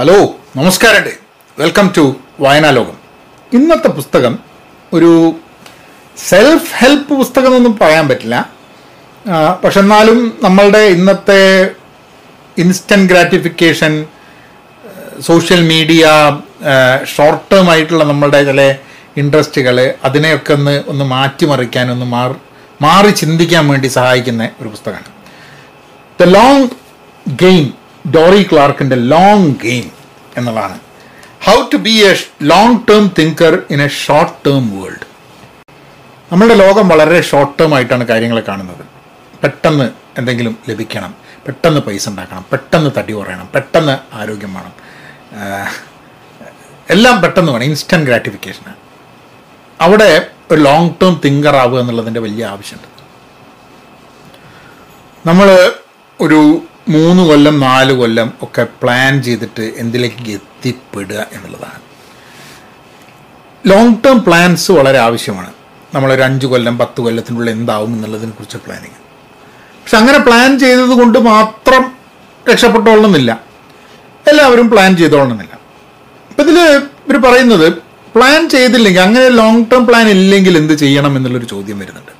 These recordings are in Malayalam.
ഹലോ നമസ്കാരമുണ്ട് വെൽക്കം ടു വായനാലോകം. ഇന്നത്തെ പുസ്തകം ഒരു സെൽഫ് ഹെൽപ്പ് പുസ്തകമൊന്നും പറയാൻ പറ്റില്ല. പക്ഷെ എന്നാലും നമ്മളുടെ ഇന്നത്തെ instant gratification social media short term ആയിട്ടുള്ള നമ്മളുടെ ചില ഇൻട്രസ്റ്റുകൾ അതിനെയൊക്കെ ഒന്ന് ഒന്ന് മാറ്റിമറിക്കാൻ ഒന്ന് മാറി മാറി ചിന്തിക്കാൻ വേണ്ടി സഹായിക്കുന്ന ഒരു പുസ്തകമാണ്. ദ ലോങ് ഗെയിം ഡോറി ക്ലാർക്കിന്റെ ലോങ് ഗെയിം എന്നുള്ളതാണ്. How to be a long term thinker in a short term world നമ്മളുടെ ലോകം വളരെ ഷോർട്ട് ടേം ആയിട്ടാണ് കാര്യങ്ങളെ കാണുന്നത്. പെട്ടെന്ന് എന്തെങ്കിലും ലഭിക്കണം പെട്ടെന്ന് പൈസ ഉണ്ടാക്കണം പെട്ടെന്ന് തടി കുറയണം പെട്ടെന്ന് ആരോഗ്യം വേണം. എല്ലാം പെട്ടെന്ന് വേണം ഇൻസ്റ്റന്റ് ഗ്രാറ്റിഫിക്കേഷന് അവിടെ ഒരു ലോങ് ടേം തിങ്കർ ആവുക എന്നുള്ളതിന്റെ വലിയ ആവശ്യമുണ്ട്. നമ്മൾ ഒരു മൂന്ന് കൊല്ലം നാല് കൊല്ലം ഒക്കെ പ്ലാൻ ചെയ്തിട്ട് എന്തിലേക്ക് എത്തിപ്പെടുക എന്നുള്ളതാണ്. ലോങ് ടേം പ്ലാൻസ് വളരെ ആവശ്യമാണ്. നമ്മളൊരു അഞ്ച് കൊല്ലം പത്ത് കൊല്ലത്തിനുള്ളിൽ എന്താവും എന്നുള്ളതിനെ കുറിച്ച് പ്ലാനിങ് പക്ഷെ അങ്ങനെ പ്ലാൻ ചെയ്തത് കൊണ്ട് മാത്രം രക്ഷപ്പെട്ടോളണമെന്നില്ല. എല്ലാവരും പ്ലാൻ ചെയ്തോളണമെന്നില്ല. അപ്പം ഇതിൽ ഇവർ പറയുന്നത് പ്ലാൻ ചെയ്തില്ലെങ്കിൽ അങ്ങനെ ലോങ് ടേം പ്ലാൻ ഇല്ലെങ്കിൽ എന്ത് ചെയ്യണം എന്നുള്ളൊരു ചോദ്യം വരുന്നുണ്ട്.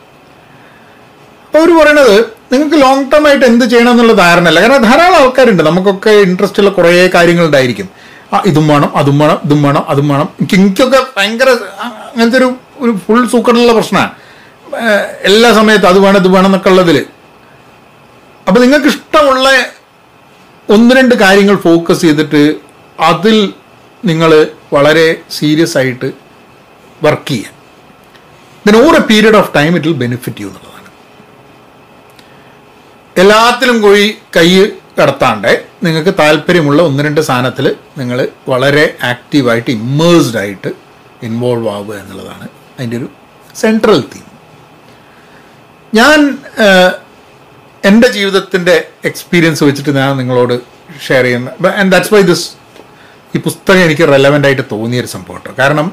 അപ്പോൾ അവർ പറയണത് നിങ്ങൾക്ക് ലോങ് ടേം ആയിട്ട് എന്ത് ചെയ്യണം എന്നുള്ള ധാരണയല്ല കാരണം ധാരാളം ആൾക്കാരുണ്ട്. നമുക്കൊക്കെ ഇൻട്രസ്റ്റ് ഉള്ള കുറേ കാര്യങ്ങളുണ്ടായിരിക്കും. ആ ഇതും വേണം അതും വേണം ഇതും വേണം അതും വേണം. എനിക്ക് എനിക്കൊക്കെ ഭയങ്കര അങ്ങനത്തെ ഒരു ഒരു ഫുൾ സൂക്കറിലുള്ള പ്രശ്നമാണ് എല്ലാ സമയത്തും അത് വേണം ഇത് വേണം എന്നൊക്കെ ഉള്ളതിൽ അപ്പം നിങ്ങൾക്ക് ഇഷ്ടമുള്ള ഒന്ന് രണ്ട് കാര്യങ്ങൾ ഫോക്കസ് ചെയ്തിട്ട് അതിൽ നിങ്ങൾ വളരെ സീരിയസ് ആയിട്ട് വർക്ക് ചെയ്യുക then over a period of time it will benefit you എല്ലാത്തിലും പോയി കൈ കടത്താണ്ട് നിങ്ങൾക്ക് താല്പര്യമുള്ള ഒന്ന് രണ്ട് സാധനത്തിൽ നിങ്ങൾ വളരെ ആക്റ്റീവായിട്ട് ഇമ്മേഴ്സ്ഡ് ആയിട്ട് ഇൻവോൾവ് ആവുക എന്നുള്ളതാണ് അതിന്റെ ഒരു സെൻട്രൽ തീം ഞാൻ എന്റെ ജീവിതത്തിന്റെ എക്സ്പീരിയൻസ് വെച്ചിട്ട് ഞാൻ നിങ്ങളോട് ഷെയർ ചെയ്യുന്ന ആൻഡ് ദാറ്റ്സ് വൈ ദിസ് ഈ പുസ്തകം എനിക്ക് റെലവന്റ് ആയിട്ട് തോന്നിയൊരു സംഭവം കേട്ടോ. കാരണം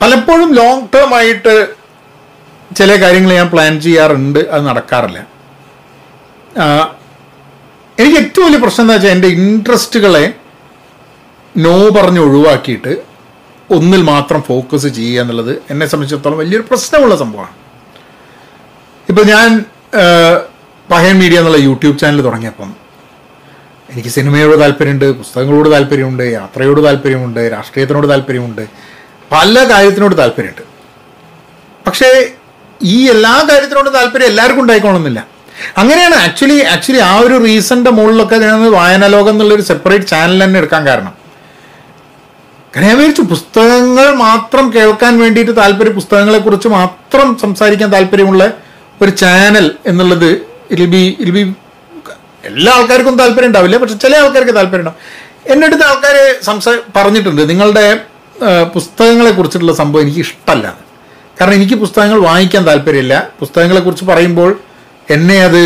പലപ്പോഴും ലോങ് ടേം ആയിട്ട് ചില കാര്യങ്ങൾ ഞാൻ പ്ലാൻ ചെയ്യാറുണ്ട് അത് നടക്കാറില്ല. എനിക്ക് ഏറ്റവും വലിയ പ്രശ്നം എന്താ വെച്ചാൽ എന്റെ ഇൻട്രസ്റ്റുകളെ നോ പറഞ്ഞ് ഒഴിവാക്കിയിട്ട് ഒന്നിൽ മാത്രം ഫോക്കസ് ചെയ്യുക എന്നുള്ളത് എന്നെ സംബന്ധിച്ചിടത്തോളം വലിയൊരു പ്രശ്നമുള്ള സംഭവമാണ്. ഇപ്പോൾ ഞാൻ പഹയൻ മീഡിയ എന്നുള്ള യൂട്യൂബ് ചാനൽ തുടങ്ങിയപ്പം എനിക്ക് സിനിമയോട് താല്പര്യമുണ്ട് പുസ്തകങ്ങളോട് താല്പര്യമുണ്ട് യാത്രയോട് താല്പര്യമുണ്ട് രാഷ്ട്രീയത്തിനോട് താല്പര്യമുണ്ട് പല കാര്യത്തിനോട് താല്പര്യമുണ്ട്. പക്ഷേ ഈ എല്ലാ കാര്യത്തിനോടും താല്പര്യം എല്ലാവർക്കും ഉണ്ടായിക്കോണമെന്നില്ല അങ്ങനെയാണ് ആക്ച്വലി ആക്ച്വലി ആ ഒരു റീസന്റെ മുകളിലൊക്കെ ഞാൻ വായനാലോകം എന്നുള്ളൊരു സെപ്പറേറ്റ് ചാനൽ തന്നെ എടുക്കാൻ കാരണം. കാരണം ഞാൻ വിചാരിച്ചു പുസ്തകങ്ങൾ മാത്രം കേൾക്കാൻ വേണ്ടിയിട്ട് താല്പര്യം പുസ്തകങ്ങളെക്കുറിച്ച് മാത്രം സംസാരിക്കാൻ താല്പര്യമുള്ള ഒരു ചാനൽ എന്നുള്ളത് ഇൽ ബി ഇൽ ബി എല്ലാ ആൾക്കാർക്കും താല്പര്യം ഉണ്ടാവില്ല പക്ഷെ ചില ആൾക്കാർക്ക് താല്പര്യം ഉണ്ടാവും. എന്റെ അടുത്ത് ആൾക്കാർ സംസാ പറഞ്ഞിട്ടുണ്ട് നിങ്ങളുടെ ആ, പുസ്തകങ്ങളെ കുറിച്ചിട്ടുള്ള സംഭവം എനിക്ക് ഇഷ്ടമല്ല. കാരണം എനിക്ക് പുസ്തകങ്ങൾ വായിക്കാൻ താല്പര്യമില്ല. പുസ്തകങ്ങളെക്കുറിച്ച് പറയുമ്പോൾ എന്നെ അത്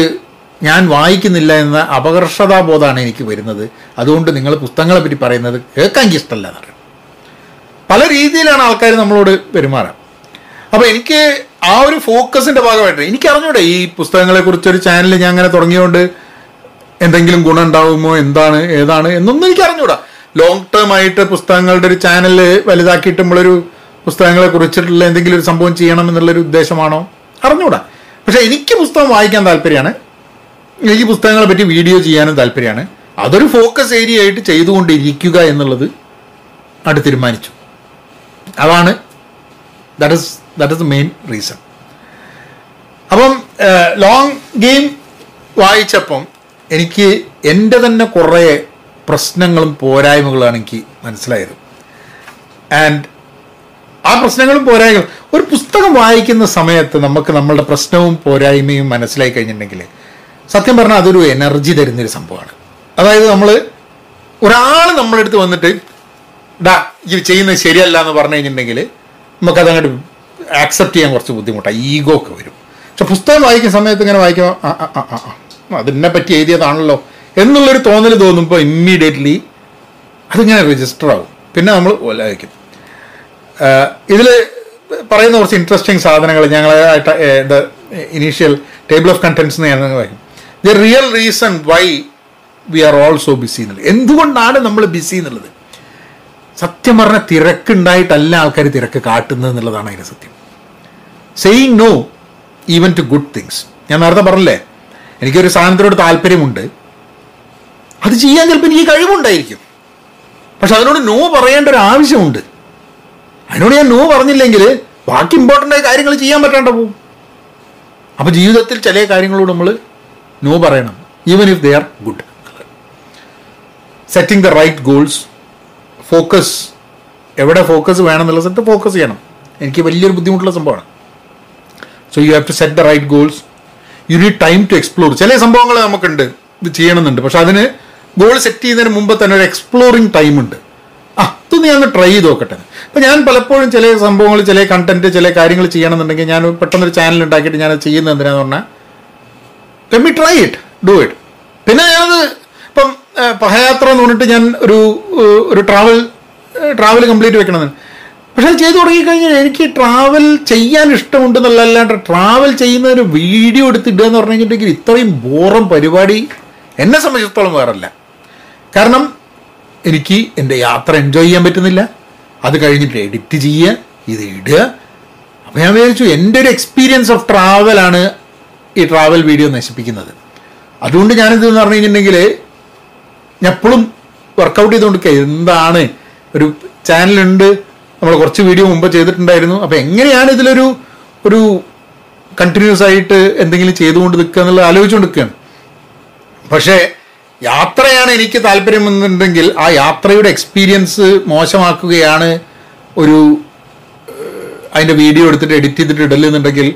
ഞാൻ വായിക്കുന്നില്ല എന്ന അപകർഷതാബോധമാണ് എനിക്ക് വരുന്നത്. അതുകൊണ്ട് നിങ്ങൾ പുസ്തകങ്ങളെ പറ്റി പറയുന്നത് കേൾക്കാൻ എനിക്ക് ഇഷ്ടമല്ല എന്ന് പറയും. പല രീതിയിലാണ് ആൾക്കാർ നമ്മളോട് പെരുമാറുക അപ്പോൾ എനിക്ക് ആ ഒരു ഫോക്കസിന്റെ ഭാഗമായിട്ട് എനിക്ക് അറിഞ്ഞൂടെ ഈ പുസ്തകങ്ങളെ കുറിച്ചൊരു ചാനൽ ഞാൻ അങ്ങനെ തുടങ്ങിയോണ്ട് എന്തെങ്കിലും ഗുണം ഉണ്ടാവുമോ എന്താണ് ഏതാണ് എന്നൊന്നും എനിക്ക് അറിഞ്ഞൂടാ. ലോങ് ടേം ആയിട്ട് പുസ്തകങ്ങളുടെ ഒരു ചാനൽ വലുതാക്കിയിട്ട് നമ്മളൊരു പുസ്തകങ്ങളെ കുറിച്ചിട്ടുള്ള എന്തെങ്കിലും ഒരു സംഭവം ചെയ്യണം എന്നുള്ളൊരു ഉദ്ദേശമാണോ? അറിഞ്ഞൂടാ. പക്ഷേ എനിക്ക് പുസ്തകം വായിക്കാൻ താല്പര്യമാണ്. എനിക്ക് പുസ്തകങ്ങളെ പറ്റി വീഡിയോ ചെയ്യാനും താല്പര്യമാണ്. അതൊരു ഫോക്കസ് ഏരിയ ആയിട്ട് ചെയ്തുകൊണ്ടിരിക്കുക എന്നുള്ളത് അവിടെ തീരുമാനിച്ചു. അതാണ് that is that is the main reason അപ്പം ലോങ് ഗെയിം വായിച്ചപ്പം എനിക്ക് എന്റെ തന്നെ കുറേ പ്രശ്നങ്ങളും പോരായ്മകളാണ് എനിക്ക് മനസ്സിലായത്. ആൻഡ് ആ പ്രശ്നങ്ങളും പോരായ്മകളും. ഒരു പുസ്തകം വായിക്കുന്ന സമയത്ത് നമുക്ക് നമ്മളുടെ പ്രശ്നവും പോരായ്മയും മനസ്സിലായി കഴിഞ്ഞിട്ടുണ്ടെങ്കിൽ സത്യം പറഞ്ഞാൽ അതൊരു എനർജി തരുന്നൊരു സംഭവമാണ്. അതായത് നമ്മൾ ഒരാൾ നമ്മുടെ അടുത്ത് വന്നിട്ട് ഡാ ഇത് ചെയ്യുന്നത് ശരിയല്ല എന്ന് പറഞ്ഞു കഴിഞ്ഞിട്ടുണ്ടെങ്കിൽ നമുക്കത് അങ്ങോട്ട് ആക്സെപ്റ്റ് ചെയ്യാൻ കുറച്ച് ബുദ്ധിമുട്ടാണ് ഈഗോ ഒക്കെ വരും. പക്ഷെ പുസ്തകം വായിക്കുന്ന സമയത്ത് ഇങ്ങനെ വായിക്കുമ്പോൾ ആ ആ ആ അതിനെ പറ്റി എഴുതിയതാണല്ലോ എന്നുള്ളൊരു തോന്നൽ തോന്നുമ്പോൾ ഇമ്മീഡിയറ്റ്ലി അതിങ്ങനെ രജിസ്റ്റർ ആവും. പിന്നെ നമ്മൾ വായിക്കും ഇതിൽ പറയുന്ന കുറച്ച് ഇൻട്രസ്റ്റിംഗ് സാധനങ്ങൾ ഞങ്ങളായിട്ട് the initial table of contents എന്ന് ഞാൻ പറയും the real reason why we are also busy എന്നുള്ളത് എന്തുകൊണ്ടാണ് നമ്മൾ ബിസി എന്നുള്ളത് സത്യം പറഞ്ഞ തിരക്കുണ്ടായിട്ടല്ല ആൾക്കാർ തിരക്ക് കാട്ടുന്നത് എന്നുള്ളതാണ് അതിന്റെ സത്യം. Saying no even to good things ഞാൻ നേരത്തെ പറഞ്ഞില്ലേ എനിക്കൊരു സാധനത്തിനോട് താല്പര്യമുണ്ട്. അത് ചെയ്യാൻ ചിലപ്പോൾ എനിക്ക് കഴിവുണ്ടായിരിക്കും. പക്ഷെ അതിനോട് നോ പറയേണ്ട ഒരു ആവശ്യമുണ്ട്. അതിനോട് ഞാൻ നോ പറഞ്ഞില്ലെങ്കിൽ ബാക്കി ഇമ്പോർട്ടന്റ് ആയ കാര്യങ്ങൾ ചെയ്യാൻ പറ്റാണ്ട പോകും. അപ്പോൾ ജീവിതത്തിൽ ചില കാര്യങ്ങളോട് നമ്മൾ നോ പറയണം. Even if they are good setting the right goals focus എവിടെ ഫോക്കസ് വേണം എന്നുള്ള സ്ഥലത്ത് ഫോക്കസ് ചെയ്യണം. എനിക്ക് വലിയൊരു ബുദ്ധിമുട്ടുള്ള സംഭവമാണ്. So you have to set the right goals you need time to explore ചില സംഭവങ്ങൾ നമുക്കുണ്ട്. ഇത് ചെയ്യണമെന്നുണ്ട്. പക്ഷെ അതിന് ഗോൾ സെറ്റ് ചെയ്യുന്നതിന് മുമ്പ് തന്നെ ഒരു എക്സ്പ്ലോറിങ് ടൈം ഇതൊന്ന് ഞാൻ ട്രൈ ചെയ്ത് നോക്കട്ടെ. അപ്പം ഞാൻ പലപ്പോഴും ചില സംഭവങ്ങൾ ചില കണ്ടന്റ് ചില കാര്യങ്ങൾ ചെയ്യണമെന്നുണ്ടെങ്കിൽ ഞാൻ പെട്ടെന്നൊരു ചാനൽ ഉണ്ടാക്കിയിട്ട് ഞാൻ ചെയ്യുന്നത് എന്തിനാന്ന് പറഞ്ഞാൽ let me try it do it പിന്നെ ഞാനത് ഇപ്പം പഹയാത്ര എന്ന് പറഞ്ഞിട്ട് ഞാൻ ഒരു ഒരു ട്രാവൽ ട്രാവൽ കംപ്ലീറ്റ് വെക്കണമെന്ന് പക്ഷെ ചെയ്തു തുടങ്ങിക്കഴിഞ്ഞാൽ എനിക്ക് ട്രാവൽ ചെയ്യാൻ ഇഷ്ടമുണ്ടെന്നുള്ളതല്ലാണ്ട് ട്രാവൽ ചെയ്യുന്നതിന് വീഡിയോ എടുത്തിടുക എന്ന് പറഞ്ഞു കഴിഞ്ഞിട്ടുണ്ടെങ്കിൽ ഇത്രയും ബോറം പരിപാടി എന്നെ സംബന്ധിച്ചിടത്തോളം വേറല്ല. കാരണം എനിക്ക് എന്റെ യാത്ര എൻജോയ് ചെയ്യാൻ പറ്റുന്നില്ല. അത് കഴിഞ്ഞിട്ട് എഡിറ്റ് ചെയ്യുക ഇത് ഇടുക അപ്പോൾ ഞാൻ വിചാരിച്ചു എന്റെ ഒരു എക്സ്പീരിയൻസ് ഓഫ് ട്രാവലാണ് ഈ ട്രാവൽ വീഡിയോ നശിപ്പിക്കുന്നത്. അതുകൊണ്ട് ഞാനിത് എന്ന് പറഞ്ഞു കഴിഞ്ഞിട്ടുണ്ടെങ്കിൽ ഞാൻ എപ്പോഴും വർക്കൗട്ട് ചെയ്തുകൊണ്ട് എന്താണ്? ഒരു ചാനലുണ്ട് നമ്മൾ കുറച്ച് വീഡിയോ മുമ്പ് ചെയ്തിട്ടുണ്ടായിരുന്നു. അപ്പോൾ എങ്ങനെയാണ് ഇതിലൊരു ഒരു കണ്ടിന്യൂസ് ആയിട്ട് എന്തെങ്കിലും ചെയ്തുകൊണ്ട് നിൽക്കുക എന്നുള്ളത് ആലോചിച്ചുകൊണ്ട് നിൽക്കുകയാണ്. പക്ഷേ യാത്രയാണ് എനിക്ക് താല്പര്യമെന്നുണ്ടെങ്കിൽ ആ യാത്രയുടെ എക്സ്പീരിയൻസ് മോശമാക്കുകയാണ് ഒരു അതിന്റെ വീഡിയോ എടുത്തിട്ട് എഡിറ്റ് ചെയ്തിട്ട് ഇടലെന്നുണ്ടെങ്കിൽ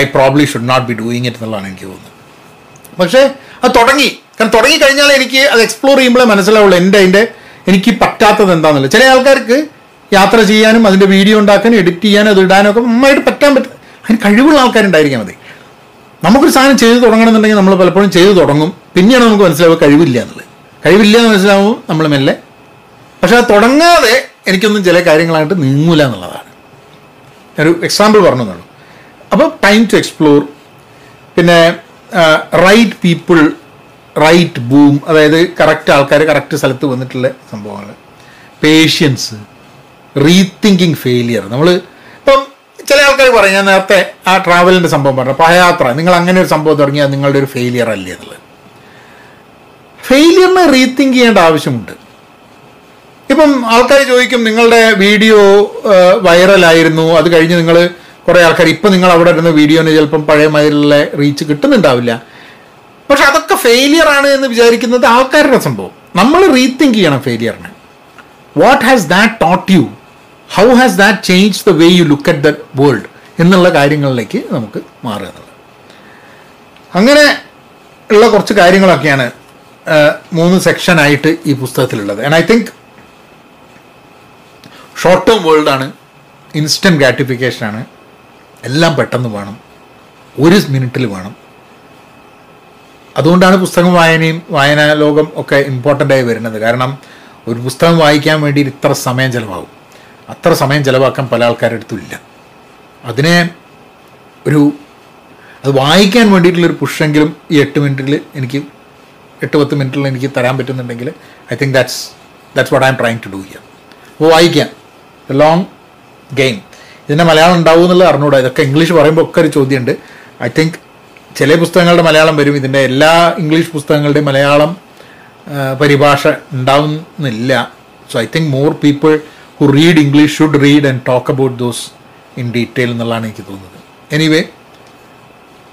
I probably should not be doing it എന്നുള്ളതാണ് എനിക്ക് തോന്നുന്നത്. പക്ഷേ അത് തുടങ്ങി. കാരണം തുടങ്ങിക്കഴിഞ്ഞാൽ എനിക്ക് അത് എക്സ്പ്ലോർ ചെയ്യുമ്പോഴേ മനസ്സിലാവുള്ളൂ എന്റെ അതിന്റെ എനിക്ക് പറ്റാത്തത് എന്താണെന്നുള്ളത് ചില ആൾക്കാർക്ക് യാത്ര ചെയ്യാനും അതിന്റെ വീഡിയോ ഉണ്ടാക്കാനും എഡിറ്റ് ചെയ്യാനും അത് ഇടാനും ഒക്കെ നന്നായിട്ട് പറ്റാൻ പറ്റും അതിന് കഴിവുള്ള ആൾക്കാരുണ്ടായിരിക്കാം മതി. നമുക്കൊരു സാധനം ചെയ്തു തുടങ്ങണമെന്നുണ്ടെങ്കിൽ നമ്മൾ പലപ്പോഴും ചെയ്തു തുടങ്ങും. പിന്നെയാണ് നമുക്ക് മനസ്സിലാവുക കഴിവില്ല എന്നുള്ളത്. കഴിവില്ല എന്ന് മനസ്സിലാവും നമ്മൾ മെല്ലെ. പക്ഷെ അത് തുടങ്ങാതെ എനിക്കൊന്നും ചില കാര്യങ്ങളായിട്ട് നീങ്ങൂല എന്നുള്ളതാണ്. ഒരു എക്സാമ്പിൾ പറഞ്ഞു എന്നുള്ളൂ അപ്പോൾ ടൈം ടു എക്സ്പ്ലോർ പിന്നെ റൈറ്റ് പീപ്പിൾ റൈറ്റ് ബൂം അതായത് കറക്റ്റ് ആൾക്കാർ കറക്റ്റ് സ്ഥലത്ത് വന്നിട്ടുള്ള സംഭവങ്ങൾ പേഷ്യൻസ് റീതിങ്കിങ് ഫെയിലിയർ നമ്മൾ ഇപ്പം ചില ആൾക്കാർ പറയും ഞാൻ നേരത്തെ ആ ട്രാവലിന്റെ സംഭവം പറഞ്ഞു ആ യാത്ര നിങ്ങൾ അങ്ങനെ ഒരു സംഭവം തുടങ്ങിയാൽ നിങ്ങളുടെ ഒരു ഫെയിലിയർ അല്ലേ എന്നുള്ളത്. ഫെയിലിയറിനെ റീതിങ്ക് ചെയ്യേണ്ട ആവശ്യമുണ്ട്. ഇപ്പം ആൾക്കാർ ചോദിക്കും നിങ്ങളുടെ വീഡിയോ വൈറലായിരുന്നു അത് കഴിഞ്ഞ് നിങ്ങൾ കുറേ ആൾക്കാർ ഇപ്പം നിങ്ങൾ അവിടെ ഇരുന്ന വീഡിയോന് ചിലപ്പം പഴയ മാതിരിയുള്ള റീച്ച് കിട്ടുന്നുണ്ടാവില്ല. പക്ഷെ അതൊക്കെ ഫെയിലിയർ ആണ് എന്ന് വിചാരിക്കുന്നത് ആൾക്കാരുടെ സംഭവം. നമ്മൾ റീതിങ്ക് ചെയ്യണം ഫെയിലിയറിനെ what has that taught you how has that change the way you look at the world എന്നുള്ള കാര്യങ്ങളിലേക്ക് നമുക്ക് മാറുക എന്നുള്ളത്. അങ്ങനെ ഉള്ള കുറച്ച് കാര്യങ്ങളൊക്കെയാണ് മൂന്ന് സെക്ഷനായിട്ട് ഈ പുസ്തകത്തിലുള്ളത്. And I think short term world വേൾഡാണ് instant ഗ്രാറ്റിഫിക്കേഷനാണ് എല്ലാം പെട്ടെന്ന് വേണം. ഒരു മിനിറ്റിൽ വേണം. അതുകൊണ്ടാണ് പുസ്തകം വായനയും വായനാ ലോകം ഒക്കെ ഇമ്പോർട്ടന്റ് ആയി വരുന്നത്. കാരണം ഒരു പുസ്തകം വായിക്കാൻ വേണ്ടി ഇത്ര സമയം ചിലവാകും. അത്ര സമയം ചിലവാക്കാൻ പല ആൾക്കാരുടെ ഇല്ല. അതിനെ ഒരു അത് വായിക്കാൻ വേണ്ടിയിട്ടുള്ളൊരു പുഷെങ്കിലും ഈ എട്ട് മിനിറ്റിൽ എനിക്ക് എട്ട് പത്ത് മിനിറ്റിൽ എനിക്ക് തരാൻ പറ്റുന്നുണ്ടെങ്കിൽ I think that's that's what I am trying to do here അപ്പോൾ വായിക്കാം. ലോങ് ഗെയിം ഇതിന്റെ മലയാളം ഉണ്ടാവും എന്നുള്ളത് അറിഞ്ഞൂടാ ഇതൊക്കെ ഇംഗ്ലീഷ് പറയുമ്പോൾ ഒക്കെ ഒരു ചോദ്യമുണ്ട്. ഐ തിങ്ക് ചില പുസ്തകങ്ങളുടെ മലയാളം വരും. ഇതിന്റെ എല്ലാ ഇംഗ്ലീഷ് പുസ്തകങ്ങളുടെയും മലയാളം പരിഭാഷ ഉണ്ടാവുന്നില്ല. So I think more people who read English should read and talk about those in detail എന്നുള്ളതാണ് എനിക്ക് തോന്നുന്നത്. എനിവേ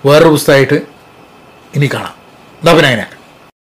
വേറൊരു പുസ്തകമായിട്ട് ഇനി കാണാം. എന്താ പിന്നെ അങ്ങനെ